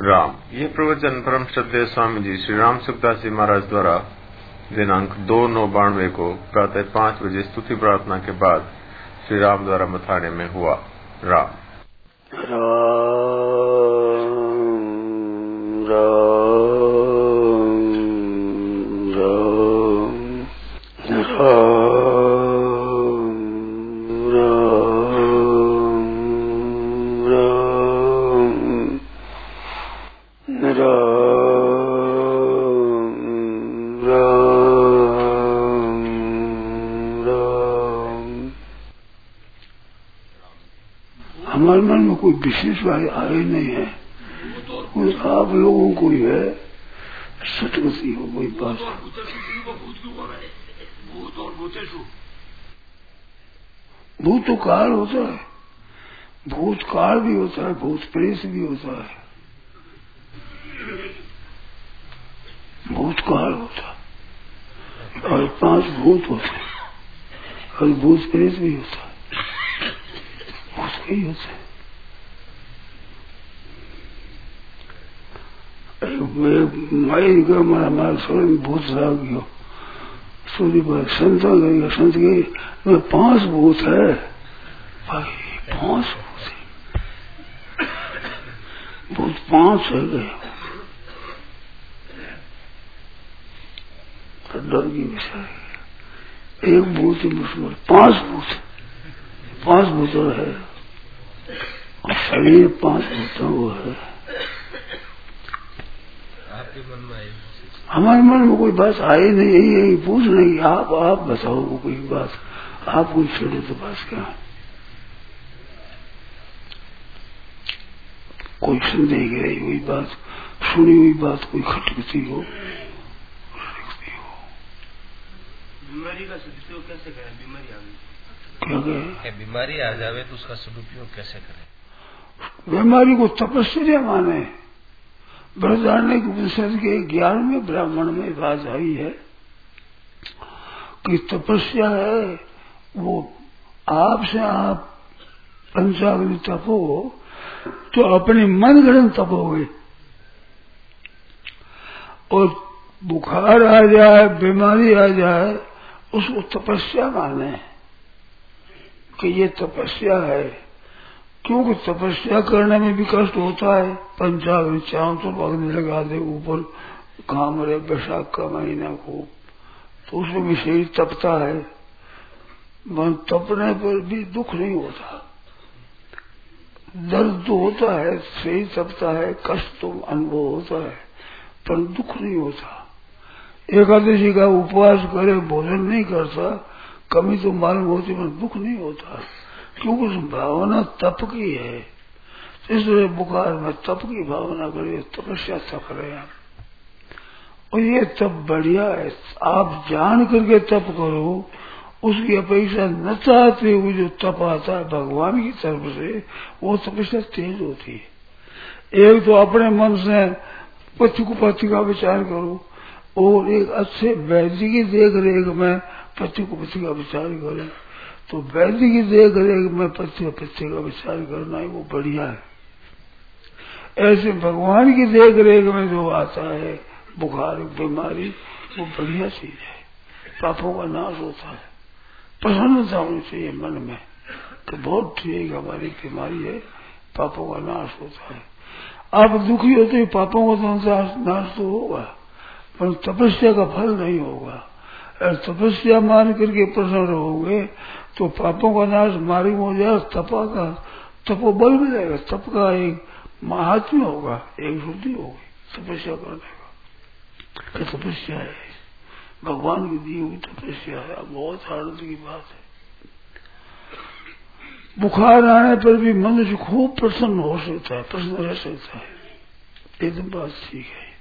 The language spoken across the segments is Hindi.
राम। ये प्रवचन परम श्रद्धे स्वामी जी श्री राम सुखदास जी महाराज द्वारा दिनांक दो नौ बानवे को प्रातः पाँच बजे स्तुति प्रार्थना के बाद श्री राम द्वारा मथाने में हुआ राम। राम राम। मन में कोई विशेष बात आए नहीं है। कोई आप लोगों को ही है सतगति हो कोई बात। भूत तो काल होता है। भूत काल भी होता है भूत प्रेस भी होता है। भूत काल होता है। और पाँच भूत होते हैं। और भूत प्रेस भी होता है। भूत ही होता है। का लाग गयो। सूर्य पर संत गए संत गए में पाँच भूत है। भाई पाँच भूत है। भूत पाँच है गए। डर की विषय एक भूत ही मुश्किल पाँच भूत पाँच भूत है। शरीर पाँच भूतों वो है। हमारे मन में कोई बात आई नहीं यही यही पूछ नहीं आप आप बताओ वो कोई बात आप कोई छोड़े तो बात क्या? कोई संदेह की रही हुई बात सुनी हुई बात कोई खटकती हो खटकती हो। बीमारी का सदुपयोग कैसे करें? बीमारी आ गई। क्या कहे? बीमारी आ जावे तो उसका सदुपयोग कैसे करें? बीमारी को तपस्या माने। बृहदारण्य उपनिषद के ग्यारहवें ब्राह्मण में बात आई है कि तपस्या है, वो आपसे आप पंचाग्नि तपो तो अपने मन गणन तपोगे। और बुखार आ जाए, बीमारी आ जाए, उसको तपस्या माने। कि ये तपस्या है। क्योंकि तपस्या करने में भी कष्ट होता है? पंचाग्नि चारों तो अग्नि लगा दे, ऊपर काम रहे बैसाख का महीना को तो उसमें भी शरीर तपता है। मन तपने पर भी दुख नहीं होता। दर्द तो होता है, शरीर तपता है, कष्ट तो अनुभव होता है, पर दुख नहीं होता। एकादशी का उपवास करे, भोजन नहीं करता, कमी तो मालूम होती, पर दुख नहीं होता। क्योंकि भावना तप की है? इसलिए बुखार में तप की भावना करिए, तपस्या तप रहे हैं। और ये तप बढ़िया है। आप जान करके तप करो, उसकी अपेक्षा न चाहते हुए जो तप आता है, भगवान की तरफ़ से वो तपस्या तेज होती है। एक तो अपने मन से पति को विचार करो, और एक अच्छे वैद्य की देख रेख में पति का विचार करो। तो वैद्य की देख रेख में पति पति का विचार करना ही, वो बढ़िया है। ऐसे भगवान की देख रेख में जो आता है, बुखार, बीमारी, वो बढ़िया चीज़ है। पापों का नाश होता है। प्रसन्नता होनी चाहिए मन में। तो बहुत ठीक हमारी बीमारी है, पापों का नाश होता है। आप दुखी होते पापों का तो नाश तो होगा, पर तपस्या का फल नहीं होगा। तपस्या मान करके प्रसन्न रहोगे तो पापों का नाश मारी हो जाए, तपा का, तपो बल मिलेगा तप का एक महात्म्य होगा, एक शुद्धि होगी, तपस्या करने का ये तपस्या है। भगवान की दी हुई तपस्या है। बहुत आनंद की बात है। बुखार आने पर भी मनुष्य खूब प्रसन्न हो सकता है, प्रसन्न रह सकता है। एकदम बात ठीक है।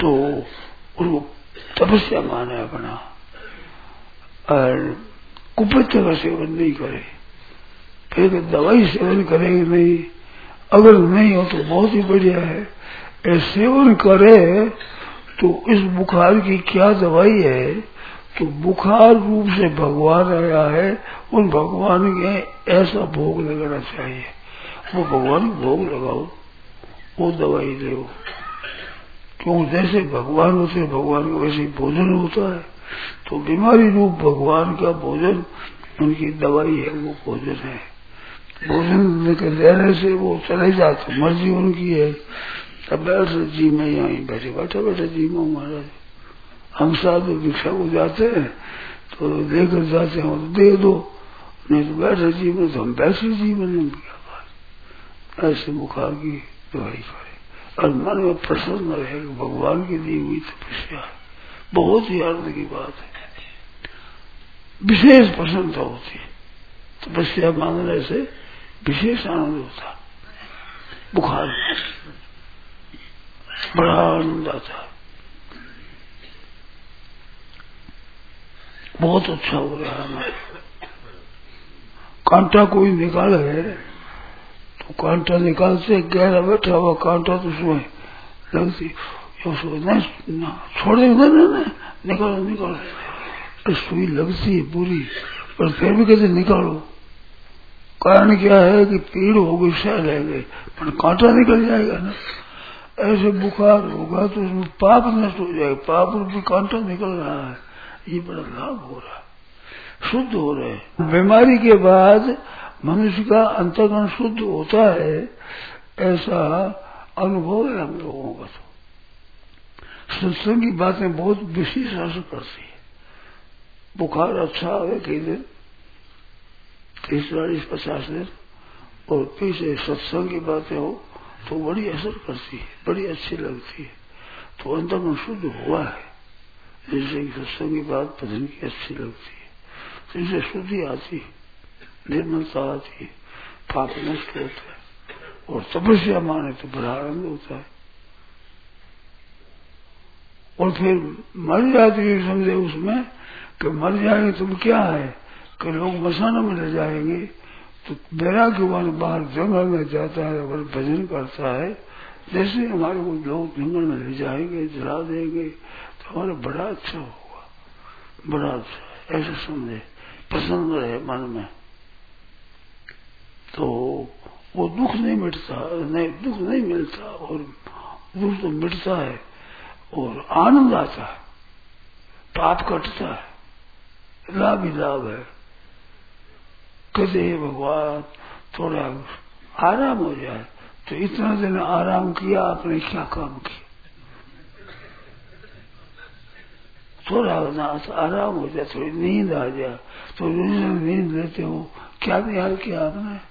तो उसको तपस्या माने अपना। और कुपत्य का सेवन नहीं करे। फिर दवाई सेवन करेंगे नहीं? अगर नहीं हो तो बहुत ही बढ़िया है। सेवन करे तो इस बुखार की क्या दवाई है? तो बुखार रूप से भगवान आया है। उन भगवान के ऐसा भोग लगाना चाहिए। वो भगवान भोग लगाओ, वो दवाई ले क्यों जैसे भगवान होते भगवान का वैसे भोजन होता है। तो बीमारी रूप भगवान का भोजन, उनकी दवाई है, वो भोजन है। भोजन लेने से वो चले जाते मर्ज़ी उनकी है। अब बैठ जी, में यहाँ बैठे बैठे बैठे जी, में महाराज, हम साधु भिक्षा को जाते हैं तो लेकर जाते हैं तो दे दो। नहीं तो बैठे जी जीवन तो हम बैठे जीवन में ऐसे बुखार की दवाई करे और मन में प्रसन्न रहे, भगवान की दी हुई तपस्या। बहुत ही आनंद की बात है। विशेष प्रसन्नता होती है। तपस्या मानने से विशेष आनंद होता बुखार बड़ा आनंद आता बहुत अच्छा हो रहा है। कांटा कोई निकाल है। तो कांटा निकालते, गहरा बैठा हुआ कांटा तो उसमें लगती। छोड़ देंगे ना निकालो निकालो। सुई लगती है पूरी पर फिर भी कहते निकालो। कारण क्या है कि पीड़ होगी सह लेंगे पर कांटा निकल जाएगा ना। ऐसे बुखार होगा तो उसमें पाप नष्ट हो जाएगा। पाप रूपी कांटा निकल रहा है। ये बड़ा लाभ हो रहा है। शुद्ध हो रहे हैं। बीमारी के बाद मनुष्य का अंतकरण शुद्ध होता है, ऐसा अनुभव है हम लोगों का तो। सत्संग की बातें बहुत विशेष असर करती है। बुखार अच्छा है कई दिन, तीस, चालीस, पचास दिन, और पीछे सत्संग की बातें हो तो बड़ी असर करती है, बड़ी अच्छी लगती है। तो में शुद्ध हुआ है जैसे सत्संग की बात भजन की अच्छी लगती है। तो इसे शुद्धि आती निर्मलता आती है पाप नष्ट होता है और तपस्या माने तो बड़ा आनंद होता है और फिर मर जाती है समझे उसमें कि मर जाएँगे तुम क्या है कि लोग मसाना में ले जाएँगे तो बेरा के बाहर जंगल में जाता है अगर भजन करता है जैसे हमारे को लोग जंगल में ले जाएँगे जला देंगे तो हमारा बड़ा अच्छा होगा बड़ा अच्छा ऐसा समझे पसंद रहे मन में तो वो दुख नहीं मिटता, नहीं, दुख नहीं मिलता और दुख तो मिटता है और आनंद आता है, पाप कटता है, लाभ ही लाभ है। कहते भगवान, थोड़ा आराम हो जाए। तो इतना दिन आराम किया, आपने क्या काम किया। थोड़ा ना आराम हो जाए, थोड़ी नींद आ जाए। तो नींद लेते हो, क्या ख्याल किया आपने?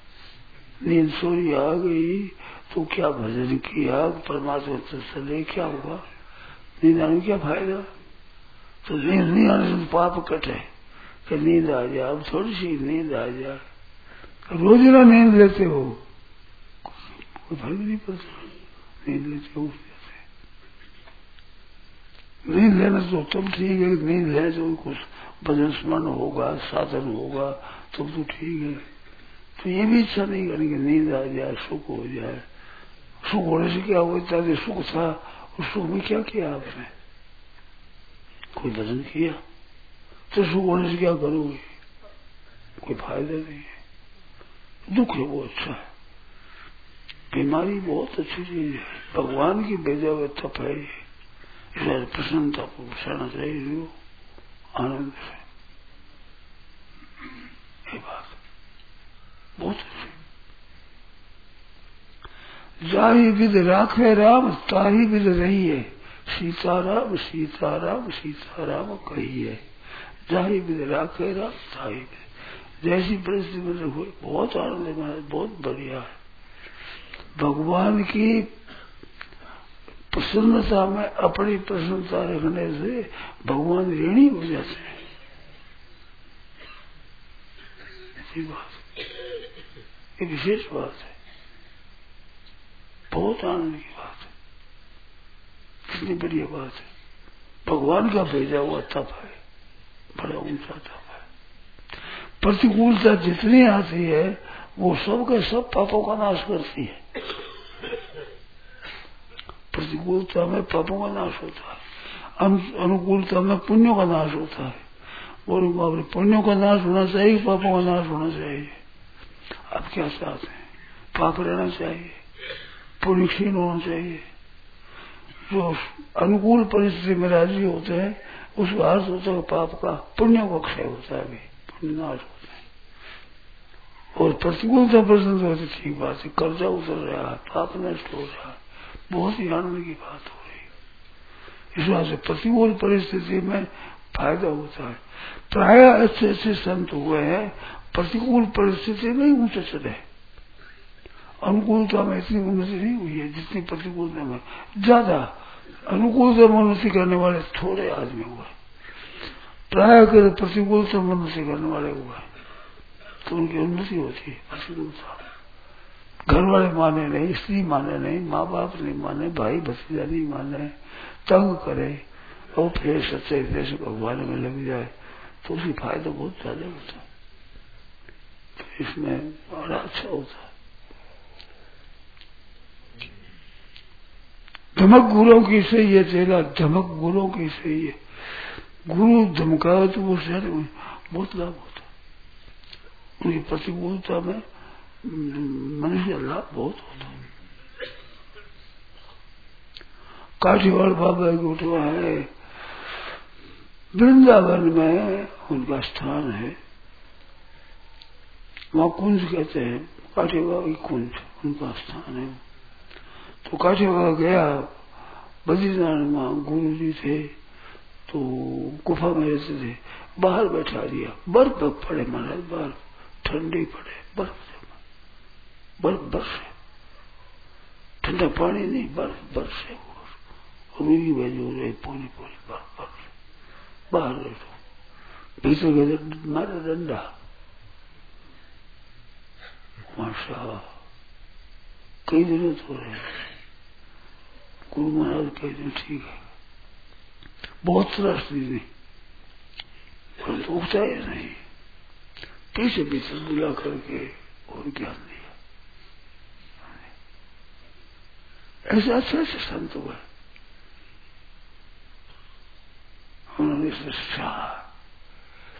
नींद सोरी आ गई। तो क्या भजन किया? परमात्मा तत्सले क्या हुआ? नींद आने क्या फ़ायदा? तो नींद नहीं आने से पाप कटे कि नींद आ जाए अब थोड़ी सी नींद आ जाए रोज ना नींद लेते हो। कोई फ़र्क नहीं पड़ता। नींद लेते हो नींद लेना तो तब ठीक है। नींद ले तो कुछ भजन स्मरण होगा, साधन होगा, तब तो ठीक है। तो ये भी इच्छा नहीं करनी कि नींद आ जाए, सुख हो जाए। सुख होने से क्या होता है सुख था। उस सुख में क्या किया आपने? कोई भजन किया? तो सुख होने से क्या करोगे? कोई फ़ायदा नहीं है। दुख है वो अच्छा। है बीमारी बहुत अच्छी चीज़ है। भगवान की भेजा हुए तप है प्रसन्नता को बसाना चाहिए आनंद से। ये बात। बहुत जाही विद राखे राम, ताही विद रही है। सीताराम सीताराम सीताराम कही है। जाही विद राखे राम, ताही विद। जैसी परिस्थिति में रखो, बहुत आनंद है बहुत बढ़िया है। भगवान की प्रसन्नता में, अपनी प्रसन्नता रखने से भगवान ऋणी हो जाते हैं। ऐसी बात ये विशेष बात है बहुत आनंद की बात है। कितनी बढ़िया बात है। भगवान का भेजा हुआ तप है। बड़ा ऊँचा तप है। प्रतिकूलता जितनी आती है, वो सब के सब पापों का नाश करती है। प्रतिकूलता में पापों का नाश होता है। अनुकूलता में पुण्यों का नाश होता है। और पुण्यों का नाश होना चाहिए पापों का नाश होना चाहिए? क्या चाहते हैं। पाप रहना चाहिए। पुण्य क्षीण होना चाहिए। जो अनुकूल परिस्थिति में राज़ी होते हैं उसका अर्थ होता है पाप का पुण्य का क्षय होता है अभी। नाश होता है। और प्रतिकूलता प्रसन्न होती ठीक बात है। कर्जा उतर रहा है, पाप नष्ट हो रहा है। बहुत ही आनंद की बात हो रही है। इस बात से प्रतिकूल परिस्थिति में फ़ायदा होता है। प्राय अच्छे अच्छे संत हुए हैं। प्रतिकूल परिस्थिति में ऊँचे चले अनुकूलता में इतनी उन्नति नहीं हुई है, जितनी प्रतिकूलता में ज़्यादा अनुकूलता में उन्नति करने वाले थोड़े आदमी हुए। प्राय कर प्रतिकूलता में उन्नति करने वाले हुए। तो उनकी उन्नति होती है प्रतिकूलता घर वाले माने नहीं, स्त्री माने नहीं माँ बाप नहीं माने, भाई भतीजा नहीं माने, तंग करे, और फिर सच्चे देश भगवान में लग जाए तो उसकी फ़ायदा बहुत ज़्यादा होता है। तो इसमें बड़ा अच्छा होता है धमक गुरुओं की सही है चेला धमक गुरुओं की सही है। गुरु धमकावे तो वो शहर बहुत लाभ होता उनकी प्रतिकूलता में मनुष्य लाभ बहुत होता काठीवाड़ बाबा उठवा है। वृंदावन में उनका स्थान है। वहाँ कुंज कहते हैं काठीवा की कुंज उनका स्थान है। तो काठीवा गया, बद्रीनारायण वहाँ गुरु जी थे तो गुफा में रहते थे। बाहर बैठा दिया। बर्फ़ पड़े महाराज, बाहर ठंडी पड़े, बर्फ़ बर्फ़ बरसे ठंडा पानी नहीं, बर्फ़ बरसे रूही भेजो रहे पूरी पूरी बर्फ़ बरसे बाहर बैठो। भीतर गए मारे डंडा। माशा कई दिनों तो रहे गुरु महाराज कई दिन ठीक है। बहुत त्रस्त नहीं परंतु ही नहीं। पीछे पीछे बुला करके और ज्ञान दिया ऐसे अच्छे अच्छे संत हुए। उन्होंने शिक्षा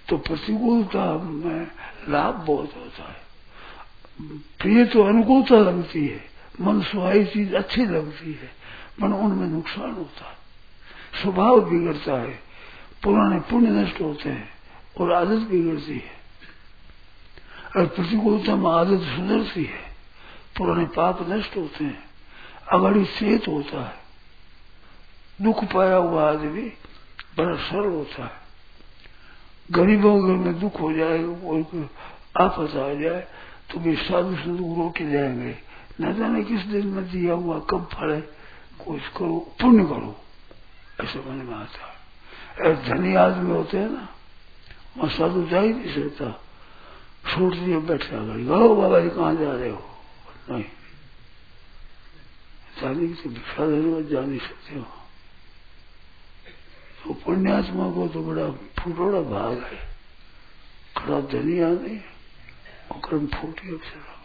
तो प्रतिकूलता में लाभ बहुत होता है। प्रिय तो अनुकूलता लगती है। मन सुहाई चीज़ अच्छी लगती है। मन उनमें नुकसान होता है। स्वभाव बिगड़ता है। पुराने पुण्य नष्ट होते हैं और आदत बिगड़ती है। और प्रतिकूलता में आदत सुधरती है। पुराने पाप नष्ट होते हैं। अगड़ी सेत होता है। दुख पाया हुआ आदमी बड़ा सरल होता है। गरीबों घर में दुख हो जाए और आपस आ जाए तो भी साधु संत रोके जाएँगे न जाने किस दिन में दिया हुआ कब फले कुछ करो, पुण्य करो। ऐसे मन में आता है धनी आदमी होते हैं ना, वहाँ साधु जा ही नहीं सकता। छोड़ दिए, बैठा गई गो बाबा जी कहाँ जा रहे हो? नहीं। जाने की तो जा नहीं सकते हो। तो पुण्यात्मा को तो बड़ा फुटोड़ा भाग है। खड़ा धनी आदमी और कर्म फूटी अक्षर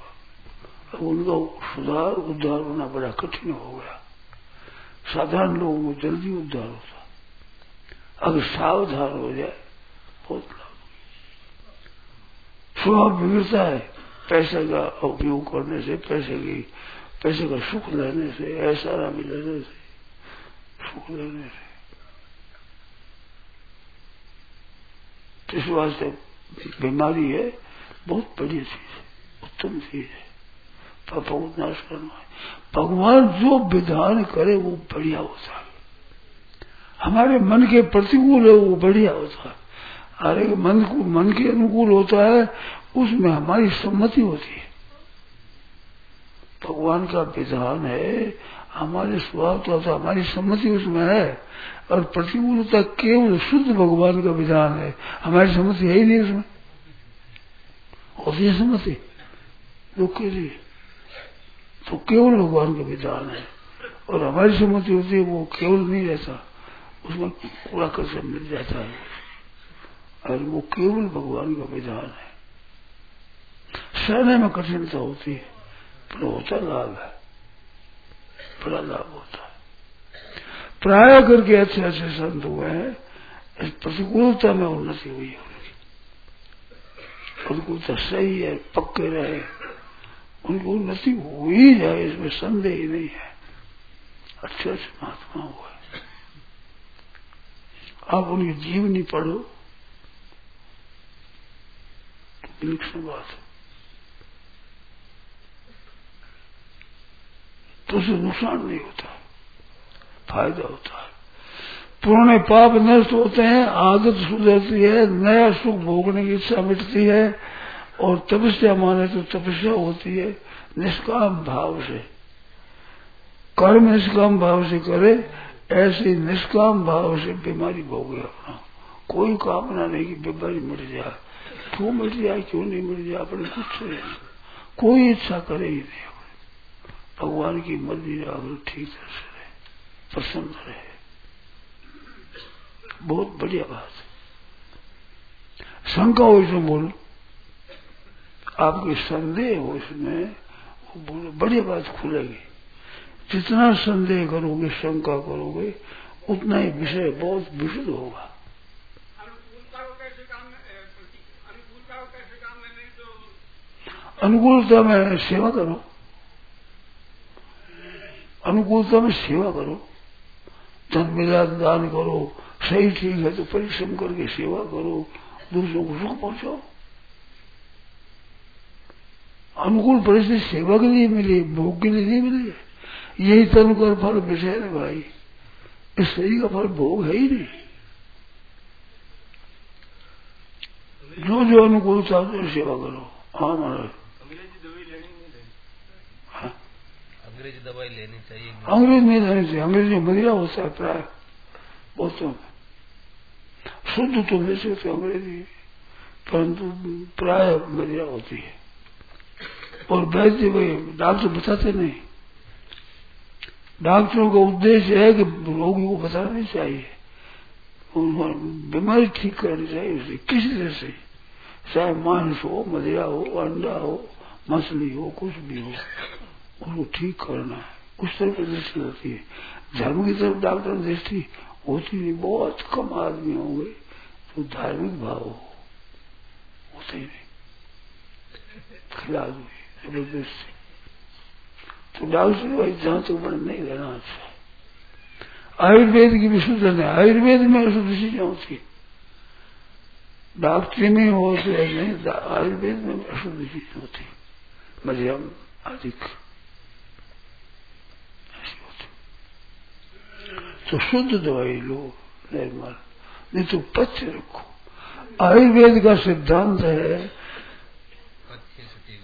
अब उनका सुधार उद्धार होना बड़ा कठिन हो गया। साधारण लोगों को जल्दी उद्धार होता। अगर सावधान हो जाए, बहुत लाभ स्वभाव बिगड़ता है, पैसे का उपयोग करने से, पैसे की पैसे का सुख लेने से ऐसा लेने से, सुख लेने से। इस वास्ते बीमारी है। बहुत बढ़िया चीज़ है, उत्तम चीज़ है। पापा को नाश करना भगवान जो विधान करे, वो बढ़िया होता है हमारे मन के प्रतिकूल है, वो बढ़िया होता है अरे मन को, मन के अनुकूल होता है, उसमें हमारी सम्मति होती है। भगवान का विधान है, हमारे स्वभाव तो होता हमारी सम्मति उसमें है, और प्रतिकूलता केवल शुद्ध भगवान का विधान है। हमारी सम्मति है ही नहीं उसमें। है सम्मति दुख के लिए तो केवल भगवान का विधान है? और हमारी सम्मति होती है, वो केवल नहीं रहता? उसमें पूरा कर मिल जाता है। और वो केवल भगवान का विधान है? सहने में कठिनता होती है, पर होता लाभ है। बड़ा लाभ होता है। प्राय करके अच्छे अच्छे संत हुए हैं, इस प्रतिकूलता में उन्नति हुई है। उनकी प्रतिकूलता सही है, पक्के रहे। उनकी उन्नति हो ही जाए, इसमें संदेह ही नहीं है। अच्छे अच्छे महात्मा हुआ आप उनकी जीवनी पढ़ो। तो विलक्षण बात है। तो उसे नुकसान नहीं होता, फ़ायदा होता है। पुराने पाप नष्ट होते हैं, आदत सुधरती है, नया सुख भोगने की इच्छा मिटती है, और तपस्या माने तो तपस्या होती है, निष्काम भाव से। कर्म निष्काम भाव से करे, ऐसे निष्काम भाव से बीमारी भोगे अपना। कोई कामना नहीं कि बीमारी मिट जाए क्यों मिट जाए क्यों नहीं मिट जाए अपने कुछ कोई इच्छा करे ही नहीं भगवान की मर्ज़ी अगर ठीक तरह से रहे, प्रसन्न रहे। बहुत बढ़िया बात है। शंका हो इसमें बोलो। आपके संदेह हो इसमें, वो बोलो, बढ़िया बात खुलेगी। जितना संदेह करोगे, शंका करोगे, उतना ही विषय बहुत विशुद्ध होगा। अनुकूलता में सेवा करो। अनुकूलता में सेवा करो। धन मिला दान करो। सही ठीक है तो परिश्रम करके सेवा करो दूसरों को सुख पहुंचाओ। अनुकूल परिस्थिति सेवा के लिए मिली भोग के लिए नहीं मिली। यही तन कर फल विषय है भाई। इस शरीर का फल भोग है ही नहीं। जो जो अनुकूल चाहते हो सेवा करो। हाँ महाराज। अंग्रेज़ी दवाई लेनी चाहिए। अंग्रेज़ नहीं लेनी चाहिए। अंग्रेज़ी मदिरा होता है प्राय बहुतों में शुद्ध तो ले सकते अंग्रेज़ी परंतु प्राय मदिरा होती है। और वैद्य भाई डॉक्टर बताते नहीं। डॉक्टरों का उद्देश्य है कि रोगी को बताना नहीं चाहिए बीमारी ठीक करनी चाहिए उसे। किसी तरह से, चाहे मांस हो मदिरा हो, अंडा हो, मछली हो, कुछ भी हो, उसको ठीक करना है। उस तरह की दृष्टि होती है। धर्म की तरफ़ डॉक्टर दृष्टि होती नहीं। बहुत कम आदमी होंगे। तो धार्मिक भाव हो होते ही। नहीं खिला दो ज़बरदस्ती तो डॉक्टर भाई जहाँ तक बड़े नहीं रहना अच्छा आयुर्वेद की भी विशुद्ध नहीं आयुर्वेद में अशुद्ध चीज़ें होती डॉक्टरी में हो तो नहीं आयुर्वेद में अशुद्ध चीज़ें होती मध्यम अधिक। तो शुद्ध दवाई लो निर्मल नहीं तो पथ्य रखो। आयुर्वेद का सिद्धांत है,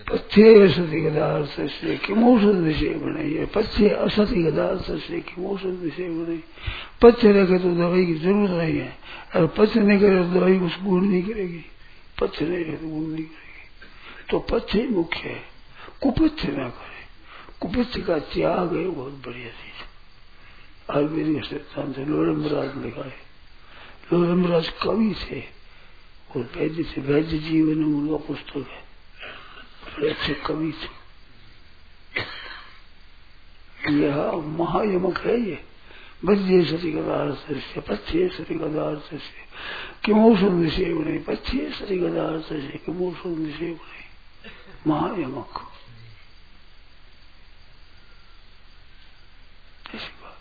पथ्य सती पदार्थ से किमोषध विषय बने पथ्य असती पदार्थ से किमोषध विषय बने पथ्य रखे तो दवाई की ज़रूरत नहीं है। और पथ्य नहीं करे तो दवाई कुछ गुण नहीं करेगी। पथ्य नहीं रहे तो गुण नहीं करेगी। तो पथ्य मुख्य है। कुपथ्य ना करे। कुपथ्य का त्याग है, बहुत बढ़िया चीज़। आयुर्वेदिक सिद्धांत है लोरमराज लिखा है। लोरमराज कवि थे। और वैद्य थे वैद्य जीवन उनका पुस्तक है। बड़े अच्छे कवि थे। यह महायमक है ये। बद्य सती कदार्थ से पथ्य सती कदार्थ से। किमोषण विषय नहीं पथ्य सती कदार्थ से किमोषण विषय नहीं महायमक। ऐसी बात।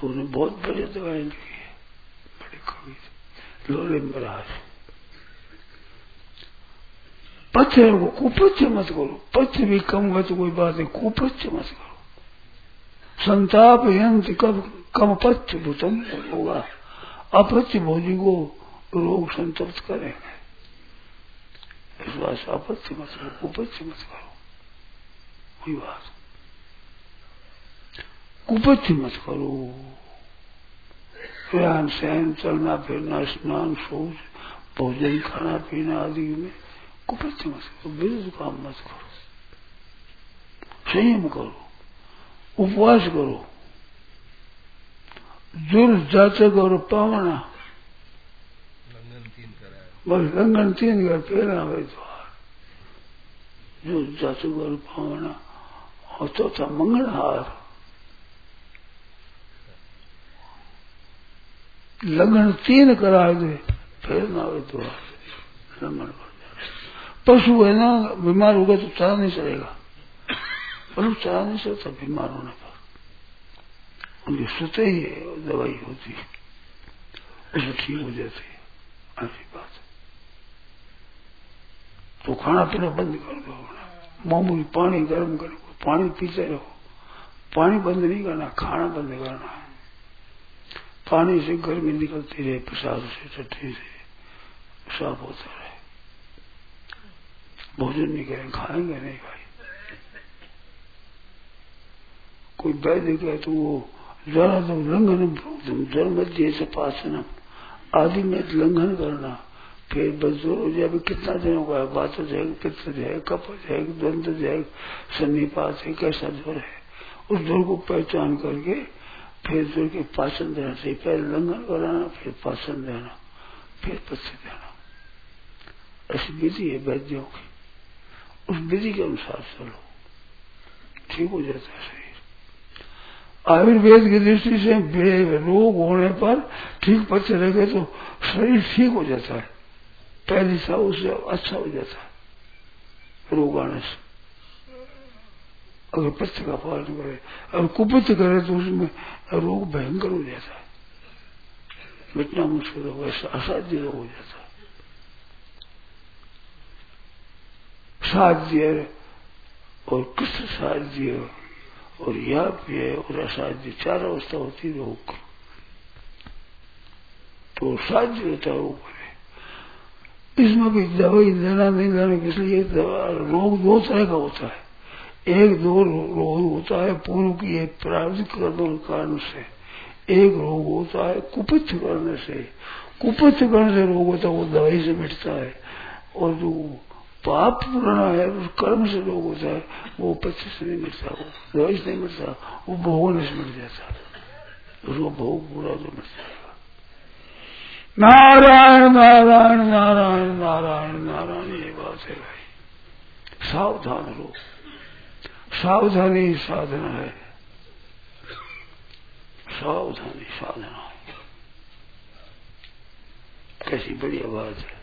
तो बहुत बड़ी दवाएँ कवि लोले महाराज पथ्य को कुपथ्य मत करो पथ्य भी कम हुआ तो कोई बात नहीं कुपथ्य मत करो संताप यंत्र कब कम पथ्य भूतम होगा अपथ्य भोजी को रोग संतप्त करेंगे इस बात से अपथ्य मत करो कुपथ्य मत करो कोई बात कुपथ्य मत करो रहन सहन चलना, फिरना, स्नान सोच भोजन, खाना, पीना आदि में कुपथ्य मत करो, विरुद्ध काम मत करो। संयम करो, उपवास करो। जुर, जाचक और पावना। बस लंगन तीन कर पहना हुए द्वार जो जाचक और पावना, और चौथा मंगलहार। लगन तीन करा दे फिर ना हो द्वार लंगन पशु है ना बीमार होगा तो चला नहीं चलेगा पशु चला नहीं सकता बीमार होने पर उनकी सुते ही दवाई होती है उसमें ठीक हो जाती है ऐसी बात तो खाना पीना बंद कर दो मामूली पानी गर्म करो पानी पीते रहो पानी बंद नहीं करना खाना बंद करना पानी से गर्मी निकलती रहे, प्रसाद से, चटनी से साफ़ होता रहे। भोजन नहीं करें, खाएँगे नहीं भाई। कोई वैद्य कहे तो वो जरा तो लंघन धर्म जैसे पासनम। आदि में लंघन करना। फिर बजोर हो जाए कितना दिन होगा बात जाएगा पित्त जाएगा कप जाएगा, द्वंद जाएगा सन्निपात है, कैसा ज़ोर है। उस ज़ोर को पहचान करके फिर ज़ोर के पाचन देना चाहिए। पहले लंघन कराना फिर पाचन देना, फिर पत्थर देना। ऐसी विधि है वैद्यों की। उस विधि के अनुसार चलो। ठीक हो जाता है शरीर आयुर्वेद की दृष्टि से रोग होने पर ठीक पत्थर रखे तो शरीर ठीक हो जाता है। पहले सा उससे अच्छा हो जाता है। रोग आने से अगर पथ्य का पालन करे अगर कुपित करे तो उसमें रोग भयंकर हो जाता है। मिटना मुश्किल हो, ऐसा असाध्य रोग हो जाता है। साध्य और कृष्ण साध्य और याप्य और असाध्य। चार अवस्था होती है रोग। तो साध्य होता है ऊपर इसमें भी दवाई देना नहीं देना, इसलिए रोग दो तरह का होता है। एक दो रोग होता है, पूर्व की एक प्रारब्ध कर्म कारण से। एक रोग होता है, कुपित करने से। कुपित करने से रोग होता है, वो दवाई से मिटता है। और जो पाप पुराना है, उस कर्म से रोग होता है, वो पच्चीस से नहीं मिटता, वो दवाई से नहीं मिटता, वो भोगने से मिट जाता है। उसको भोग पूरा तो मिट जाएगा नारायण नारायण नारायण नारायण नारायण, ये बात है भाई। सावधान रहो। सावधानी साधना है। सावधानी साधना। कैसी बढ़िया बात है।